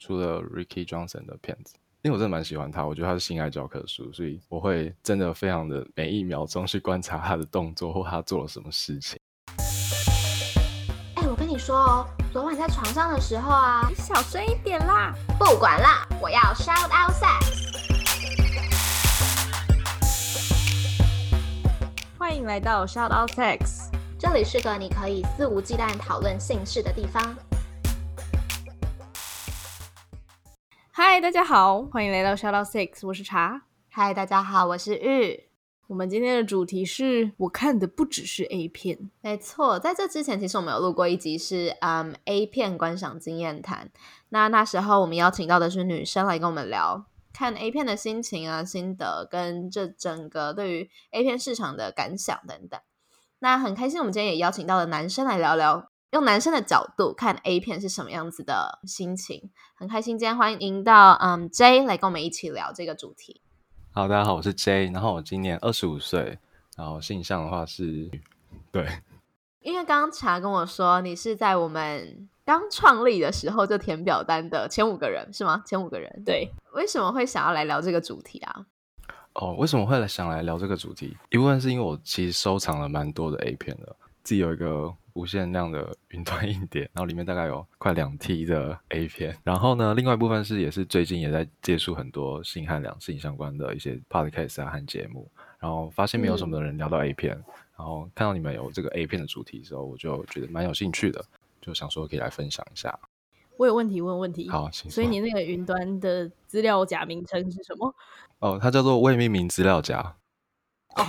出了 Ricky Johnson 的片子，因为我真的蛮喜欢他，我觉得他是性爱教科书，所以我会真的非常的每一秒钟去观察他的动作或他做了什么事情。哎，我跟你说哦，昨晚在床上的时候啊，你小声一点啦！不管啦，我要 shout out sex。欢迎来到 Shout Out Sex，这里是个你可以肆无忌惮讨论性事的地方。嗨，大家好，欢迎来到 Shout Out Six，我是茶。嗨，大家好，我是玉。我们今天的主题是我看的不只是 A 片。没错，在这之前，其实我们有录过一集是嗯 A 片观赏经验谈。那那时候我们邀请到的是女生来跟我们聊看 A 片的心情啊、心得，跟这整个对于 A 片市场的感想等等。那很开心，我们今天也邀请到了男生来聊聊，用男生的角度看 A 片是什么样子的心情。很开心，今天欢迎到嗯 J 来跟我们一起聊这个主题。好，大家好，我是 J，然后我今年二十五岁，然后性向的话是，对，因为刚刚茶跟我说，你是在我们刚创立的时候就填表单的前五个人是吗？前五个人，对，为什么会想要来聊这个主题啊？哦，为什么会来想来聊这个主题？一部分是因为我其实收藏了蛮多的 A 片的，自己有一个无限量的云端硬碟，然后里面大概有快两 T 的 A 片。然后呢，另外一部分是也是最近也在接触很多性和两性相关的一些 podcast 啊和节目，然后发现没有什么人聊到 A 片，然后看到你们有这个 A 片的主题之后，我就觉得蛮有兴趣的，就想说可以来分享一下。我有问题问问题。好，请所以你那个云端的资料夹名称是什么？哦，它叫做未命名资料夹。哦，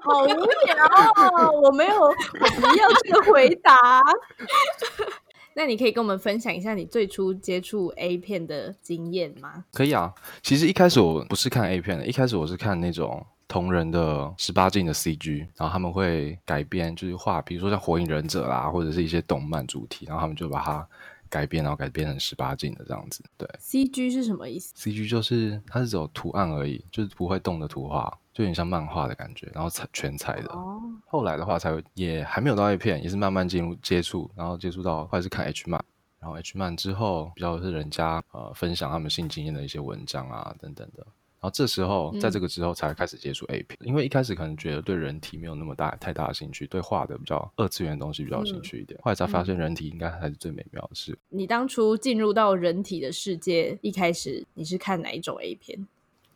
好无聊，我没有，我不要这个回答。那你可以跟我们分享一下你最初接触 A 片的经验吗？可以啊，其实一开始我不是看 A 片的，一开始我是看那种同人的十八禁的 CG，然后他们会改编，就是画，比如说像火影忍者啦，或者是一些动漫主题，然后他们就把它改编，然后改编成十八禁的这样子。对，CG 是什么意思，CG 就是它是只有图案而已，就是不会动的图画，就有点像漫画的感觉，然后彩全彩的。哦，后来的话才会也还没有到 A 片，也是慢慢进入接触，然后接触到或者是看 H 漫，然后 H 漫之后比较是人家呃分享他们性经验的一些文章啊等等的，然后这时候在这个之后才开始接触 A 片，因为一开始可能觉得对人体没有那么大太大的兴趣，对画的比较二次元的东西比较有兴趣一点，后来才发现人体应该才是最美妙的事。你当初进入到人体的世界，一开始你是看哪一种 A 片？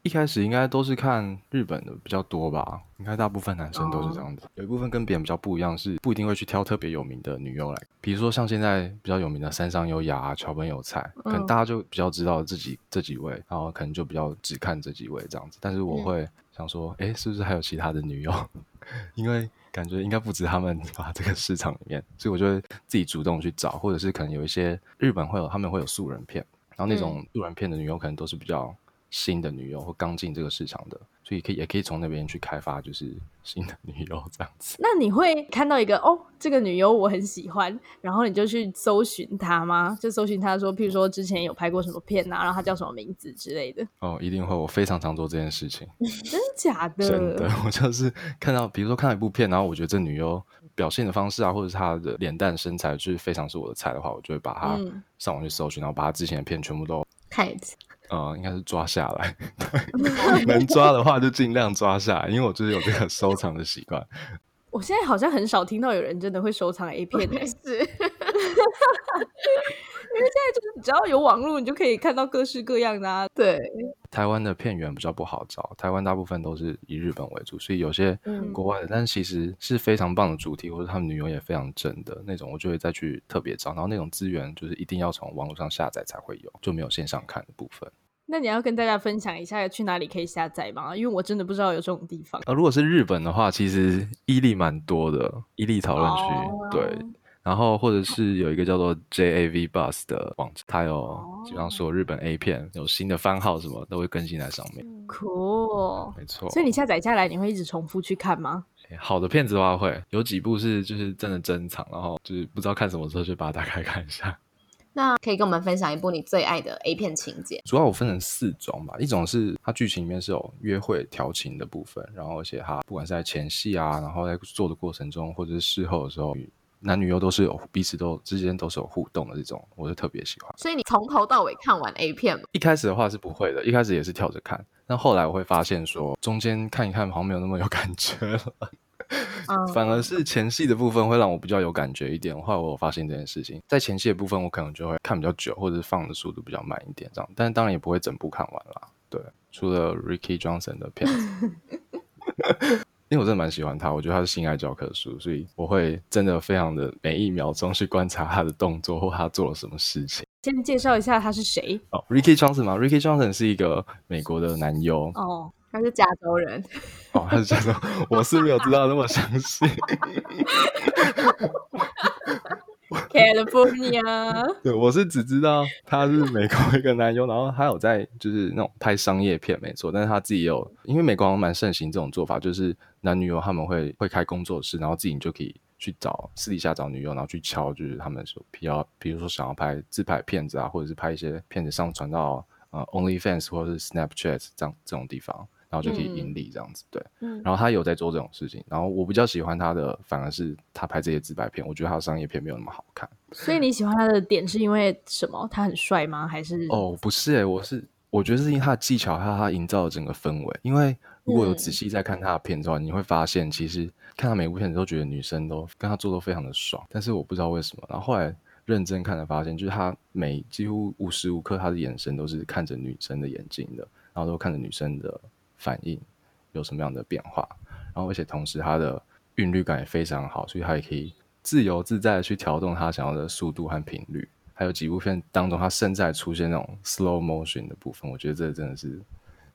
一开始应该都是看日本的比较多吧，应该大部分男生都是这样子。有一部分跟别人比较不一样，是不一定会去挑特别有名的女优来，比如说像现在比较有名的山上优雅啊、桥本有菜，可能大家就比较知道自己这几位，然后可能就比较只看这几位这样子。但是我会想说，哎，是不是还有其他的女优？因为感觉应该不止他们吧这个市场里面，所以我就会自己主动去找，或者是可能有一些日本会有他们会有素人片，然后那种素人片的女优可能都是比较。新的女优 或刚进这个市场的，所以可以也可以从那边去开发，就是新的女优这样子。那你会看到一个哦，这个女优我很喜欢，然后你就去搜寻她吗？就搜寻她说，譬如说之前有拍过什么片啊，然后她叫什么名字之类的。哦，一定会，我非常常做这件事情。真假的？真的，我就是看到，比如说看一部片，然后我觉得这女优表现的方式啊，或者是她的脸蛋身材，就是非常是我的菜的话，我就会把她上网去搜寻，然后把她之前的片全部都看一次。呃，应该是抓下来，能抓的话就尽量抓下来，因为我就是有这个收藏的习惯。我现在好像很少听到有人真的会收藏 A 片，是，因为现在就是只要有网络，你就可以看到各式各样的啊。对，台湾的片源比较不好找，台湾大部分都是以日本为主，所以有些国外的，但是其实是非常棒的主题，或者他们女友也非常正的那种，我就会再去特别找。然后那种资源就是一定要从网络上下载才会有，就没有线上看的部分。那你要跟大家分享一下去哪里可以下载吗？因为我真的不知道有这种地方。呃，如果是日本的话，其实伊利蛮多的，伊利讨论区对。然后或者是有一个叫做 JAV Bus 的网站，它有基本上所有日本 A 片有新的番号什么都会更新在上面。Cool，没错。所以你下载下来，你会一直重复去看吗？好的片子的话，会有几部是就是真的珍藏，然后就是不知道看什么时候就把它打开看一下。那可以跟我们分享一部你最爱的 A 片情节？主要我分成四种吧，一种是它剧情里面是有约会调情的部分，然后而且它不管是在前戏啊，然后在做的过程中，或者是事后的时候，男女优都是有彼此都之间都是有互动的这种，我就特别喜欢。所以你从头到尾看完 A 片吗？一开始的话是不会的，一开始也是跳着看，但后来我会发现说，中间看一看好像没有那么有感觉了。嗯反而是前戏的部分会让我比较有感觉一点。后来我有发现这件事情，在前戏的部分，我可能就会看比较久，或者是放的速度比较慢一点，这样。但是当然也不会整部看完啦。对，除了 Ricky Johnson 的片子，因为我真的蛮喜欢他，我觉得他是性爱教科书，所以我会真的非常的每一秒钟去观察他的动作或他做了什么事情。先介绍一下他是谁哦，Ricky Johnson 嘛，Ricky Johnson 是一个美国的男优。哦。他是加州人，哦，他是加州，我是没有知道那么详细。California，对，我是只知道他是美国一个男优，然后他有在就是那种拍商业片，没错，但是他自己也有，因为美国好像蛮盛行这种做法，就是男女友他们会会开工作室，然后自己就可以去找私底下找女友，然后去敲，就是他们说比较，比如说想要拍自拍片子啊，或者是拍一些片子上传到呃 OnlyFans 或者是 Snapchat 这样这种地方。然后就可以盈利这样子，对。嗯然后他有在做这种事情，然后我比较喜欢他的，反而是他拍这些自白片，我觉得他的商业片没有那么好看。所以你喜欢他的点是因为什么？他很帅吗？还是哦，不是诶、我是我觉得是因为他的技巧，还有他营造的整个氛围。因为如果有仔细在看他的片之后，你会发现，其实看他每部片子都觉得女生都跟他做都非常的爽，但是我不知道为什么。然后后来认真看才发现，就是他每几乎无时无刻他的眼神都是看着女生的眼睛的，然后都看着女生的反应有什么样的变化，然后而且同时它的韵律感也非常好，所以它也可以自由自在的去调动它想要的速度和频率。还有几部片当中，它甚至还出现那种 slow motion 的部分，我觉得这真的是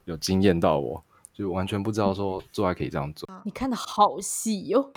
有惊艳到我，就完全不知道说做爱可以这样做。你看的好细哦？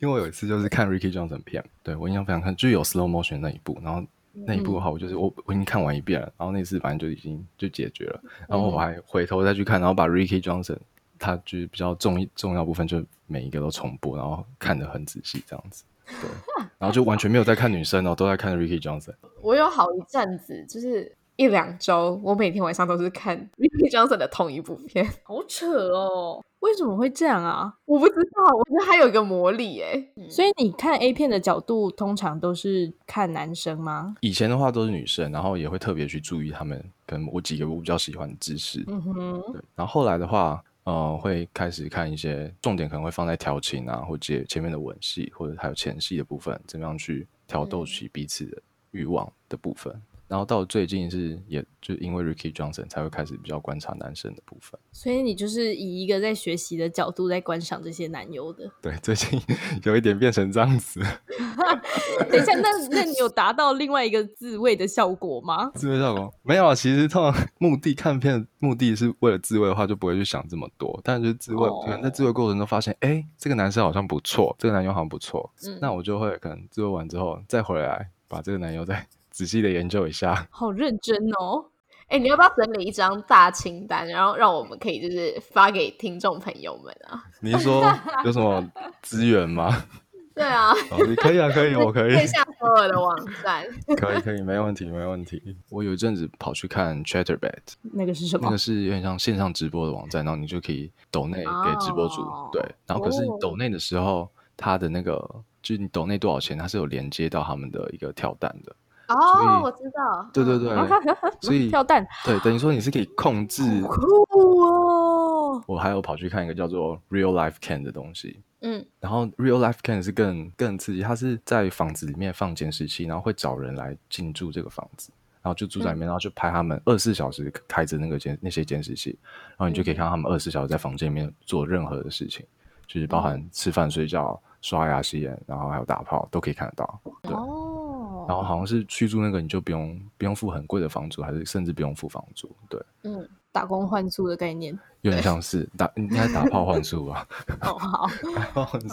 因为我有一次就是看 Ricky Johnson 片，对我印象非常深，就是有 slow motion 那一部，然后那一部的话，我就是我我已经看完一遍了，然后那次反正就已经就解决了，然后我还回头再去看，然后把 Ricky Johnson 他就是比较重重要部分，就每一个都重播，然后看得很仔细这样子，对，然后就完全没有在看女生哦，都在看 Ricky Johnson。我有好一阵子，就是一两周，我每天晚上都是看 Ricky Johnson 的同一部片。好扯哦！为什么会这样啊？我不知道，我觉得他有一个魔力哎。所以你看 A 片的角度通常都是看男生吗？以前的话都是女生，然后也会特别去注意他们跟我几个我比较喜欢的姿势。嗯哼，对，然后后来的话，呃，会开始看一些重点可能会放在调情啊，或者前面的吻戏，或者还有前戏的部分，怎么样去挑逗起彼此的欲望的部分。然后到最近是，也就因为 Ricky Johnson 才会开始比较观察男生的部分。所以你就是以一个在学习的角度在观赏这些男优的。对，最近有一点变成这样子，等一下，那那你有达到另外一个自慰的效果吗？自慰效果没有啊。其实通常目的看片目的是为了自慰的话，就不会去想这么多。但就是自慰，哦可能在自慰过程中发现，哎、这个男生好像不错，这个男优好像不错，嗯那我就会可能自慰完之后再回来把这个男优再仔细的研究一下。好认真哦。哎，你要不要整理一张大清单，然后让我们可以就是发给听众朋友们啊？你是说 有什么资源吗？对啊，哦，你可以啊，可以，我可以，线下所有的网站。可以，可以，没问题，没问题。我有一阵子跑去看 ChatterBait，那个是什么？那个是有点像线上直播的网站，然后你就可以抖内给直播主，哦对。然后可是抖内的时候，它的那个就是你抖内多少钱，它是有连接到他们的一个跳蛋的。所哦，我知道。对对对，所以跳蛋，对，等于说你是可以控制。酷哦！我还有跑去看一个叫做 Real Life Can 的东西，嗯，然后 Real Life Can 是更更刺激，它是在房子里面放监视器，然后会找人来进驻这个房子，然后就住在里面，然后就拍他们二十四小时开着那个监那些监视器，然后你就可以看到他们二十四小时在房间里面做任何的事情，就是包含吃饭、睡觉、刷牙、洗脸，然后还有打炮都可以看得到。对，哦，然后好像是去住那个你就不用不用付很贵的房租，还是甚至不用付房租，对，嗯，打工换宿的概念。有点像是打 应该打炮换宿吧，哦，好。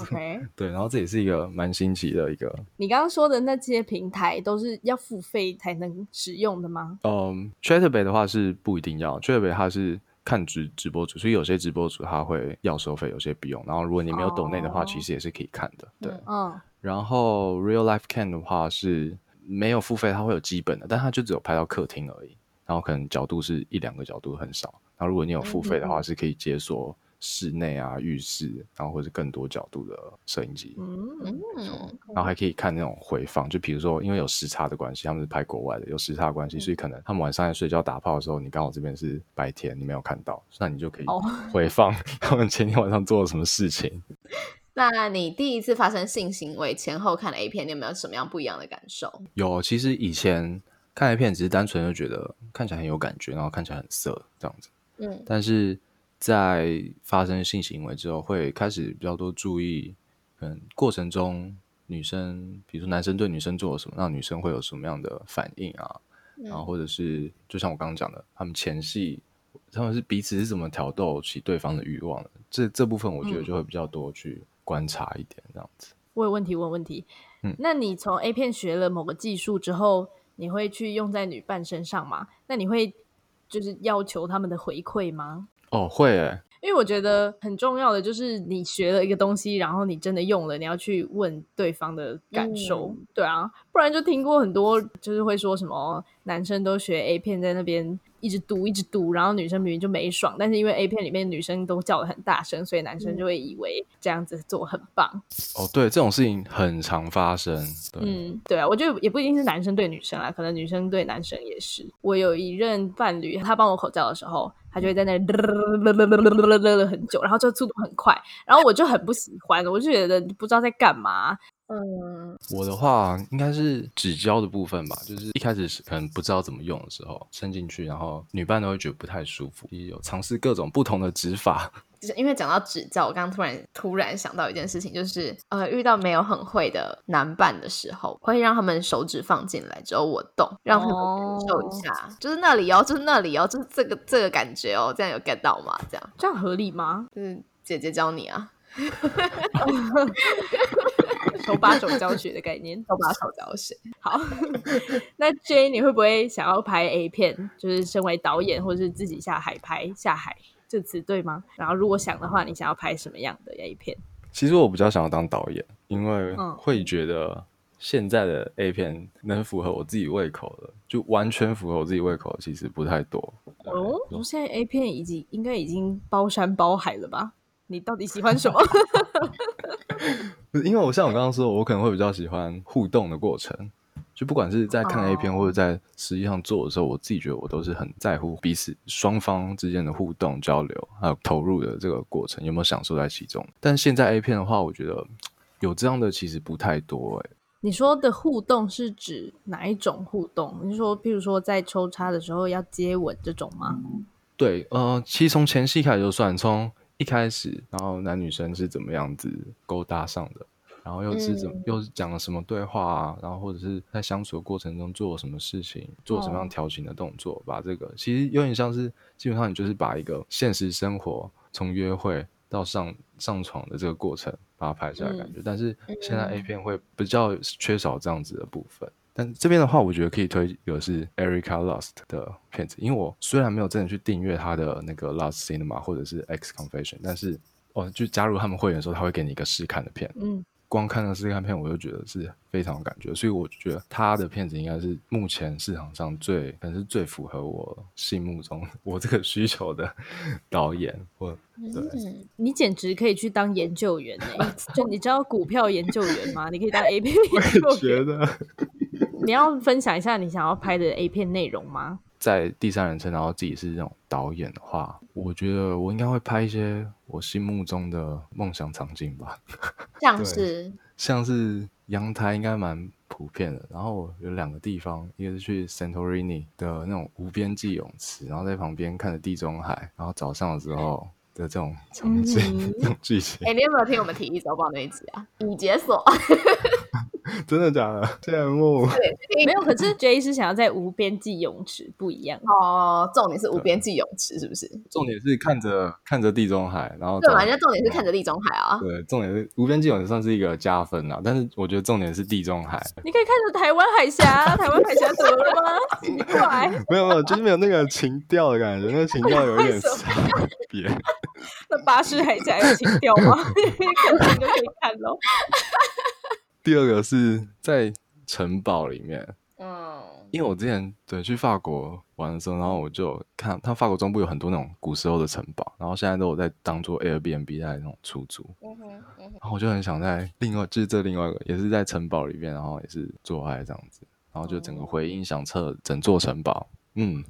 ，OK。对，然后这也是一个蛮新奇的一个你刚刚说的那些平台都是要付费才能使用的吗？嗯 c h a t t e r b a y 的话是不一定要 c h a t t e r b a y 它是看直直播主，所以有些直播主他会要收费，有些不用。然后如果你没有抖内的话，哦其实也是可以看的。对，嗯，然后 Real Life Can 的话是没有付费，它会有基本的，但它就只有拍到客厅而已。然后可能角度是一两个角度很少。然后如果你有付费的话，是可以解锁室内啊、浴室，然后或者更多角度的摄影机，嗯，嗯，然后还可以看那种回放，就比如说因为有时差的关系，他们是拍国外的，有时差的关系，所以可能他们晚上在睡觉打炮的时候，你刚好这边是白天，你没有看到，那你就可以哦回放 他们前天晚上做了什么事情。那你第一次发生性行为前后看 A 片，你有没有什么样不一样的感受？有，其实以前看 A 片只是单纯就觉得看起来很有感觉，然后看起来很色这样子。嗯但是在发生性行为之后，会开始比较多注意，嗯，过程中女生，比如说男生对女生做了什么，让女生会有什么样的反应啊，然后或者是就像我刚刚讲的，他们前戏，他们是彼此是怎么挑逗起对方的欲望的，这这部分我觉得就会比较多去观察一点这样子。我有问题，我有问题。嗯那你从 A 片学了某个技术之后，你会去用在女伴身上吗？那你会就是要求他们的回馈吗？哦，会诶，因为我觉得很重要的就是你学了一个东西，然后你真的用了，你要去问对方的感受，嗯对啊，不然就听过很多就是会说什么男生都学 A 片在那边一直嘟一直嘟，然后女生明明就没爽，但是因为 A 片里面女生都叫的很大声，所以男生就会以为这样子做很棒。哦，对，这种事情很常发生。对，嗯，对啊，我觉得也不一定是男生对女生啊，可能女生对男生也是。我有一任伴侣，他帮我口罩的时候，他就会在那里了很久，然后就速度很快，然后我就很不喜欢，我就觉得不知道在干嘛。嗯我的话应该是指交的部分吧，就是一开始是可能不知道怎么用的时候，伸进去，然后女伴都会觉得不太舒服，也有尝试各种不同的指法。就是因为讲到指教，我刚刚突然突然想到一件事情，就是呃，遇到没有很会的男伴的时候，会让他们手指放进来之后我动，让他们感受一下，就是那里哦，就是那里哦，就是这个这个感觉哦，这样有 get 到吗？这样这样合理吗？就是姐姐教你啊，手把手教学的概念。手把手教学。好，那 J 你会不会想要拍 A 片？就是身为导演，或者是自己下海拍下海，这词对吗？然后如果想的话，你想要拍什么样的 A 片？其实我比较想要当导演，因为嗯会觉得现在的 A 片能符合我自己胃口的，就完全符合我自己胃口的，其实不太多。哦，我现在 A 片已经应该已经包山包海了吧？你到底喜欢什么？不 是因为我像我刚刚说，我可能会比较喜欢互动的过程，就不管是在看 A 片哦或者在实际上做的时候，我自己觉得我都是很在乎彼此双方之间的互动交流，还有投入的这个过程有没有享受在其中。但现在 A 片的话，我觉得有这样的其实不太多哎、你说的互动是指哪一种互动？你是说，譬如说在抽插的时候要接吻这种吗？对，呃，其实从前戏开始就算，从一开始，然后男女生是怎么样子勾搭上的，然后又是怎么、嗯。又是讲了什么对话啊，然后或者是在相处的过程中做了什么事情，做什么样哦。调情的动作，把这个其实有点像是基本上你就是把一个现实生活从约会到上上床的这个过程把它拍下来感觉，但是现在 A 片会比较缺少这样子的部分。但这边的话，我觉得可以推一个是 Erica Lost 的片子，因为我虽然没有真的去订阅他的那个 Lust Cinema 或者是 X Confession，但是哦，就加入他们会员的时候，他会给你一个试看的片，嗯，光看那个试看片，我就觉得是非常有感觉，所以我觉得他的片子应该是目前市场上最可能是最符合我心目中 我这个需求的导演或对。嗯，你简直可以去当研究员哎、就你知道股票研究员吗？你可以当 A 片研究员。觉得你要分享一下你想要拍的 A 片内容吗？在第三人称，然后自己是这种导演的话，我觉得我应该会拍一些我心目中的梦想场景吧，像是？像是阳台应该蛮普遍的，然后有两个地方，一个是去 Santorini 的那种无边际泳池，然后在旁边看着地中海，然后早上的时候的这种场景、嗯。这种剧情。哎、，你有没有听我们体育周报那一集啊？已解锁，真的假的？羡慕。没有，可是 J 是想要在无边际泳池，不一样。哦，重点是无边际泳池，是不是？重点是看着看着地中海，然后对嘛？人家重点是看着地中海啊。对，重点是无边际泳池算是一个加分啊，但是我觉得重点是地中海，你可以看着台湾海峡，台湾海峡怎么了吗？奇怪，没有没有，就是没有那个情调的感觉，那个情调有一点 差别。那巴士海峡有情调吗？可能就可以看咯。第二个是在城堡里面，嗯，因为我之前对去法国玩的时候，然后我就看，他法国中部有很多那种古时候的城堡，然后现在都有在当做 Airbnb 在那种出租，嗯哼，嗯哼，然后我就很想在另外就是这另外一个也是在城堡里面，然后也是做爱这样子，然后就整个回音响彻整座城堡，嗯，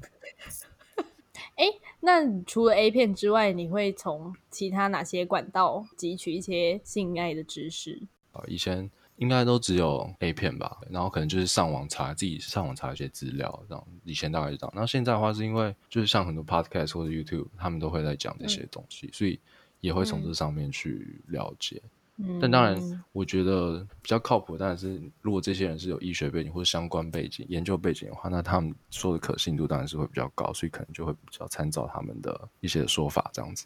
哎，那除了 A 片之外，你会从其他哪些管道汲取一些性爱的知识？哦，以前应该都只有 A 片吧，然后可能就是上网查自己上网查一些资料这样，以前大概是这样。然后现在的话，是因为就是像很多 Podcast 或者 YouTube，他们都会在讲这些东西，所以也会从这上面去了解。但当然，我觉得比较靠谱，当然是如果这些人是有医学背景或者相关背景、研究背景的话，那他们说的可信度当然是会比较高，所以可能就会比较参照他们的一些说法这样子。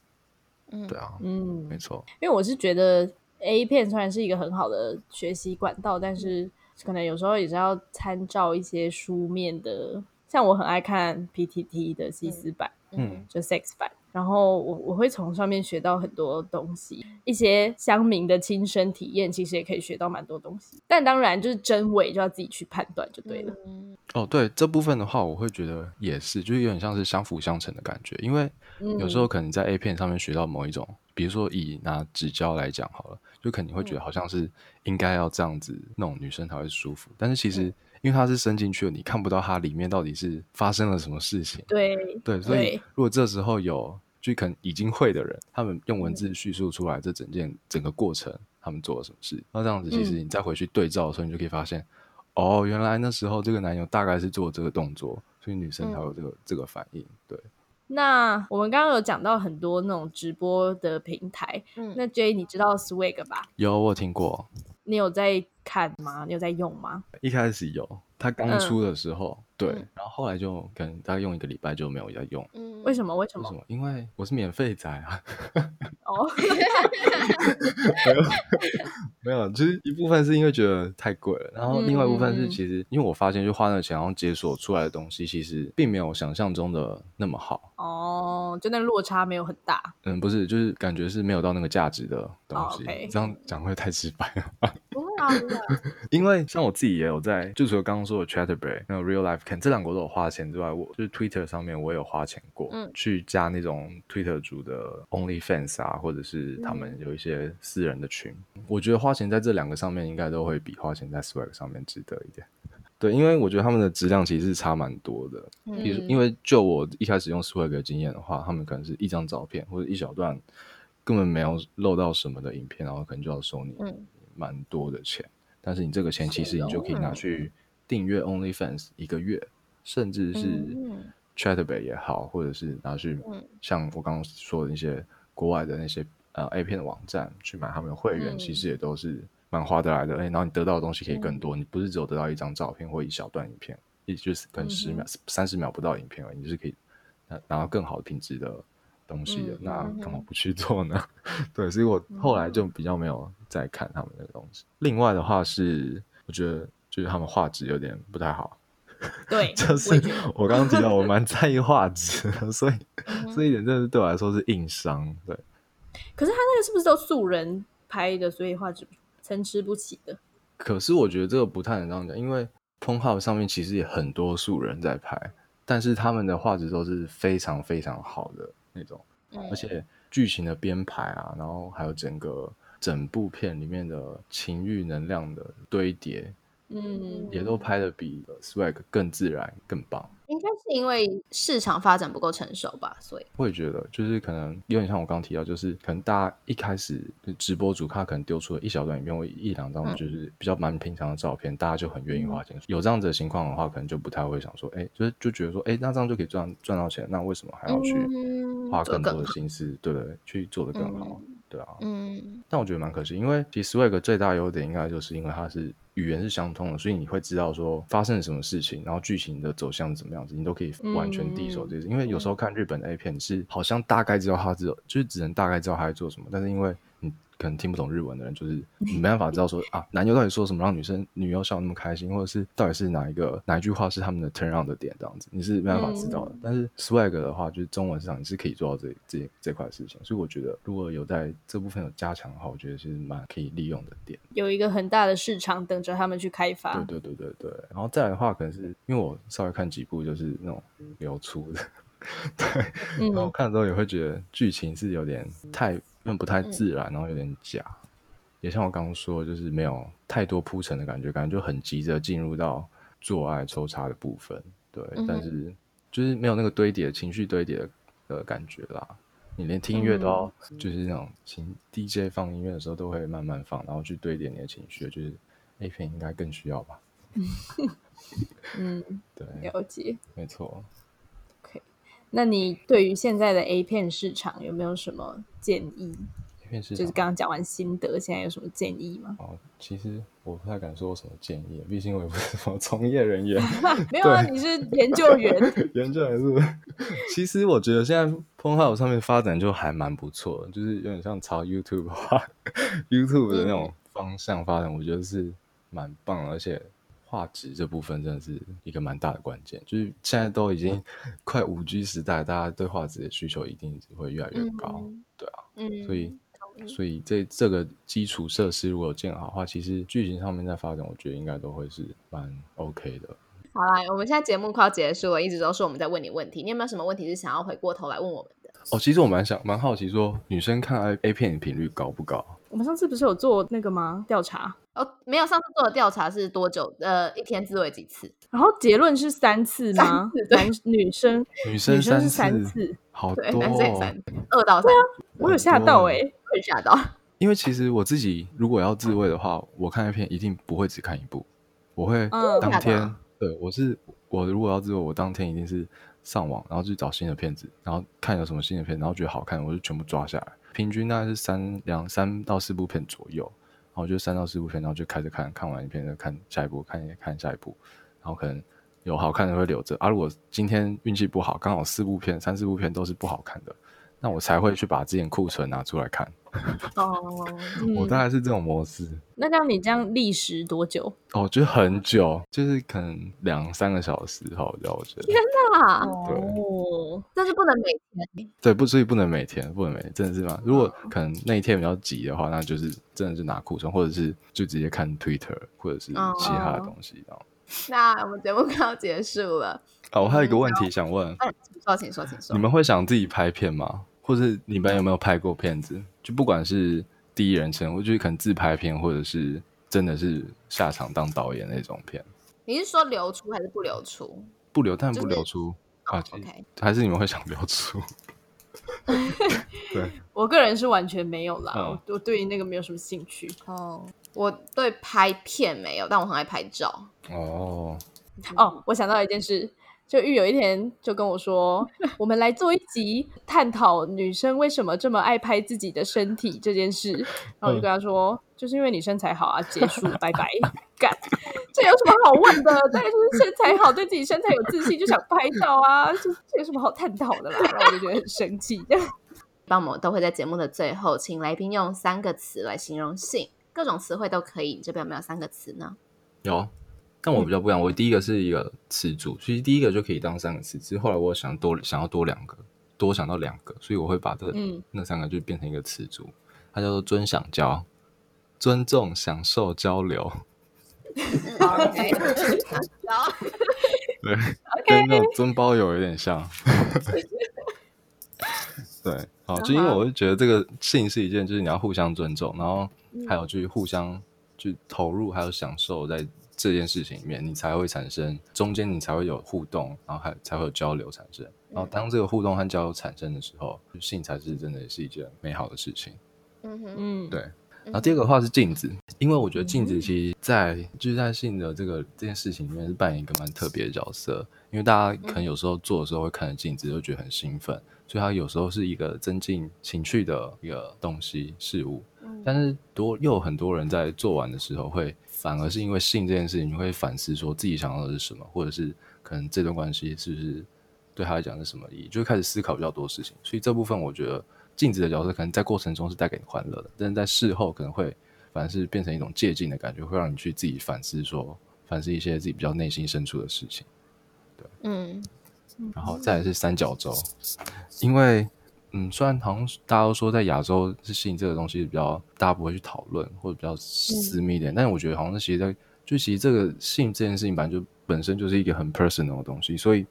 嗯对啊，嗯，没错。因为我是觉得 A 片虽然是一个很好的学习管道，但是可能有时候也是要参照一些书面的，像我很爱看 PTT 的西斯版，嗯就 sex 版，然后我我会从上面学到很多东西，一些乡民的亲身体验，其实也可以学到蛮多东西。但当然就是真伪就要自己去判断就对了。嗯哦，对这部分的话，我会觉得也是，就是有点像是相辅相成的感觉。因为有时候可能在 A 片上面学到某一种，比如说以拿纸胶来讲好了，就可能你会觉得好像是应该要这样子弄女生才会舒服，但是其实因为它是伸进去了，你看不到它里面到底是发生了什么事情。对对，所以如果这时候有就可能已经会的人，他们用文字叙述出来这整件整个过程，他们做了什么事，那这样子其实你再回去对照的时候，你就可以发现，哦，原来那时候这个男友大概是做这个动作，所以女生才有这个、这个反应。对，那我们刚刚有讲到很多那种直播的平台，嗯。那 J 你知道 Swag 吧？有我听过，你有在看吗？你有在用吗？一开始有，他刚出的时候，对嗯，然后后来就可能大概用一个礼拜就没有在用。嗯为什么？为什么？为什么？因为我是免费仔啊，哦，没有，其实一部分是因为觉得太贵了，然后另外一部分是嗯其实因为我发现就花那个钱，然后解锁出来的东西，其实并没有想象中的那么好。哦，就那落差没有很大。嗯，不是，就是感觉是没有到那个价值的东哦西。这样讲会太直白了。不会啊 因为像我自己也有在，就除了刚刚说的 Chatterberry 还有 Real Life Can 这两个我都有花钱之外，我就是 Twitter 上面我也有花钱过，嗯去加那种 Twitter 主的 OnlyFans 啊，或者是他嗯们有一些私人的群。我觉得花钱在这两个上面应该都会比花钱在 Swag 上面值得一点。对，因为我觉得他们的质量其实是差蛮多的。比如，嗯因为就我一开始用 Swag 的经验的话，他们可能是一张照片或者一小段根本没有漏到什么的影片，然后可能就要收你嗯蛮多的钱。但是你这个钱其实你就可以拿去订阅 OnlyFans 一个月，甚至是嗯。Chatterbait 也好，或者是拿去嗯。像我刚刚说的那些国外的那些呃 A 片的网站去买他们的会员，嗯其实也都是蛮划得来的。哎、然后你得到的东西可以更多，你不是只有得到一张照片或一小段影片，也就是可能十秒、三十秒不到影片而已，你就是可以拿拿到更好的品质的东西的。嗯那嗯干嘛不去做呢？对，所以我后来就比较没有再看他们的东西。另外的话是，我觉得就是他们画质有点不太好。对，就是我刚刚提到，我蛮在意画质的，所以嗯这一点真的是对我来说是硬伤。对，可是他那个是不是都素人拍的，所以画质参差不齐的？可是我觉得这个不太能这样讲，因为 p o n h u b 上面其实也很多素人在拍，但是他们的画质都是非常非常好的那种，嗯。而且剧情的编排啊，然后还有整个整部片里面的情欲能量的堆叠，嗯，也都拍的比 Swag 更自然、更棒。应该是因为市场发展不够成熟吧，所以。会觉得就是可能有点像我刚刚提到，就是可能大家一开始就直播主他可能丢出了一小段影片或一两张嗯。就是比较蛮平常的照片，大家就很愿意花钱。有这样子的情况的话，可能就不太会想说，哎，就是就觉得说，哎，那这样就可以赚赚到钱，那为什么还要去花更多的心思，对不对？去做的更好，对啊。嗯但我觉得蛮可惜，因为其实 Swag 最大优点应该就是因为它是语言是相通的，所以你会知道说发生了什么事情，然后剧情的走向是怎么样子，你都可以完全第一手这些。因为有时候看日本的 A 片，是好像大概知道他只有就是只能大概知道他在做什么，但是因为你可能听不懂日文的人，就是你 没办法知道说啊，男优到底说什么让女生女优笑那么开心，或者是到底是哪一个哪一句话是他们的 turn on 的点这样子，你是没办法知道的。嗯但是 swag 的话，就是中文市场你是可以做到这这这块事情，所以我觉得如果有在这部分有加强的话，我觉得其实蛮可以利用的点。有一个很大的市场等着他们去开发。对对对对对，然后再来的话，可能是因为我稍微看几部就是那种流出的，对，然后嗯，看的时候也会觉得剧情是有点太，因为不太自然，然后有点假，也像我刚刚说，就是没有太多铺陈的感觉，感觉就很急着进入到做爱抽插的部分，对，嗯但是就是没有那个堆叠情绪堆叠的的感觉啦。你连听音乐都要，就是那种请 DJ 放音乐的时候都会慢慢放，然后去堆叠你的情绪，就是 A 片应该更需要吧？嗯，对，了解。没错。那你对于现在的 A 片市场有没有什么建议就是场刚刚讲完心得，现在有什么建议吗？哦，其实我不太敢说我什么建议，毕竟我也不是什么从业人员。没有啊，你是研究员。研究还是？其实我觉得现在 p o n h u b 上面发展就还蛮不错的，就是有点像朝 YouTube，YouTube 的那种方向发展，我觉得是蛮棒，而且画质这部分真的是一个蛮大的关键。就是现在都已经 快五 G 时代，大家对画质的需求一定会越来越高，嗯对啊，嗯，所以所以这这个基础设施如果建好的话，其实剧情上面在发展，我觉得应该都会是蛮 OK 的。好啦，我们现在节目快要结束了，一直都是我们在问你问题，你有没有什么问题是想要回过头来问我们的？哦，其实我蛮想蛮好奇说，女生看 A A 片的频率高不高？我们上次不是有做那个吗？调查，哦，没有，上次做的调查是多久？呃，一天自慰几次？然后结论是三次吗？次对男女生女生女生是三三次，好多、男生也哦。三，二到三，我有吓到哎、欸会吓到。因为其实我自己如果要自慰的话，我看 A 片一定不会只看一部，我会嗯当天、对我是我如果要自慰，我当天一定是上网，然后去找新的片子，然后看有什么新的片，然后觉得好看，我就全部抓下来，平均大概是三两三到四部片左右，然后就三到四部片，然后就开始看，看完一片再看下一部，看看下一部，然后可能有好看的会留着啊。如果今天运气不好，刚好四部片、三四部片都是不好看的，那我才会去把之前库存拿出来看。哦，嗯我大概是这种模式。那像你这样历时多久？哦，就很久，就是可能两三个小时后，这样我觉得。那哦，但是不能每天。对，不，所以不能每天，不能每天，真的是吗？如果可能那一天比较急的话，那就是真的是拿库存，或者是就直接看 Twitter 或者是其他的东西。这样。那我们节目快要结束了，哦，我还有一个问题想问，哎，请说，请说，请说你。们会想自己拍片吗？或是你们有没有拍过片子？就不管是第一人称，或就是可能自拍片，或者是真的是下场当导演那种片，你是说流出还是不流出不流，但不流出啊，？OK，还是你们会想流出？对，我个人是完全没有啦，嗯我我对于那个没有什么兴趣。哦，我对拍片没有，但我很爱拍照。哦，哦，我想到一件事，就玉有一天就跟我说，我们来做一集探讨女生为什么这么爱拍自己的身体这件事。然后我就跟他说，就是因为你身材好啊，结束，拜拜。干，这有什么好问的？当然就是身材好，对自己身材有自信，就想拍照啊，这这有什么好探讨的啦？然后我就觉得很生气。帮我们都会在节目的最后，请来宾用三个词来形容性，各种词汇都可以。你这边有没有三个词呢？有，但我比较不一样，我第一个是一个词组，其实第一个就可以当三个词，只是后来我想多想要多两个，多想到两个，所以我会把这、嗯。那三个就变成一个词组，它叫做尊享交，尊重、享受、交流，OK，跟那种尊包友有点像。对，好，就因为我就觉得这个性是一件，就是你要互相尊重，然后还有去互相去投入，还有享受在这件事情里面，你才会产生中间你才会有互动，然后还才会有交流产生。然后当这个互动和交流产生的时候，性才是真的是一件美好的事情。嗯哼，嗯，对，然后第二个的话是镜子，因为我觉得镜子其实在就是在性的这个这件事情里面是扮演一个蛮特别的角色，因为大家可能有时候做的时候会看着镜子，就觉得很兴奋，所以它有时候是一个增进情趣的一个东西事物。但是多又有很多人在做完的时候会反而是因为性这件事情，你会反思说自己想要的是什么，或者是可能这段关系是不是对他来讲是什么意义，就会开始思考比较多事情。所以这部分我觉得镜子的角色可能在过程中是带给你欢乐的，但是在事后可能会反而是变成一种借镜的感觉，会让你去自己反思说，反思一些自己比较内心深处的事情。对嗯，然后再来是三角洲，因为嗯，虽然好像大家都说在亚洲是性这个东西比较大家不会去讨论或者比较私密一点，但是我觉得好像其实在就其实这个性这件事情本来就本身就是一个很 personal 的东西，所以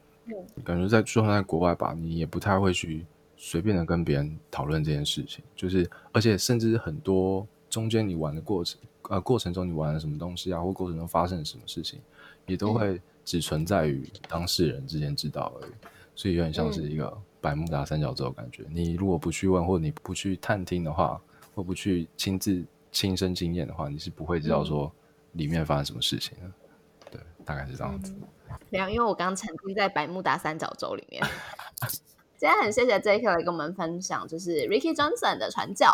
感觉在就算在国外吧，你也不太会去随便的跟别人讨论这件事情，就是而且甚至很多中间你玩的过程呃过程中你玩了什么东西啊，或过程中发生了什么事情，也都会。只存在于当事人之间知道而已，所以有点像是一个百慕达三角洲的感觉。你如果不去问，或者你不去探听的话，或不去亲自亲身经验的话，你是不会知道说里面发生什么事情的。对，大概是这样子。没有，因为我刚沉浸在百慕达三角洲里面。今天很谢谢 J.K. 来跟我们分享，就是 Ricky Johnson 的传教。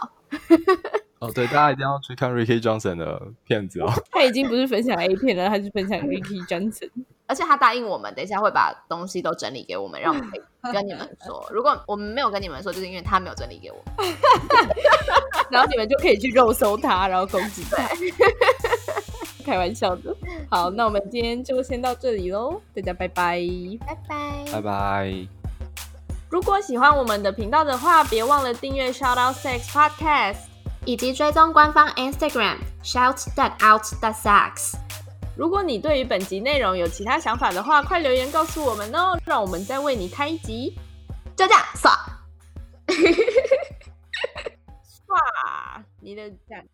哦，对，大家一定要去看 Ricky Johnson 的片子哦。他已经不是分享 A 片了，他是分享 Ricky Johnson。而且他答应我们，等一下会把东西都整理给我们，让我们 跟你们说。如果我们没有跟你们说，就是因为他没有整理给我，然后你们就可以去肉搜他，然后攻击他。开玩笑的。好，那我们今天就先到这里喽，大家拜拜，拜拜，拜拜。如果喜欢我们的频道的话，别忘了订阅 Shout Out Sex Podcast，以及追踪官方 Instagram Shout That Out That Sex。如果你对于本集内容有其他想法的话，快留言告诉我们哦，让我们再为你开一集。就这样，刷，刷，你的赞。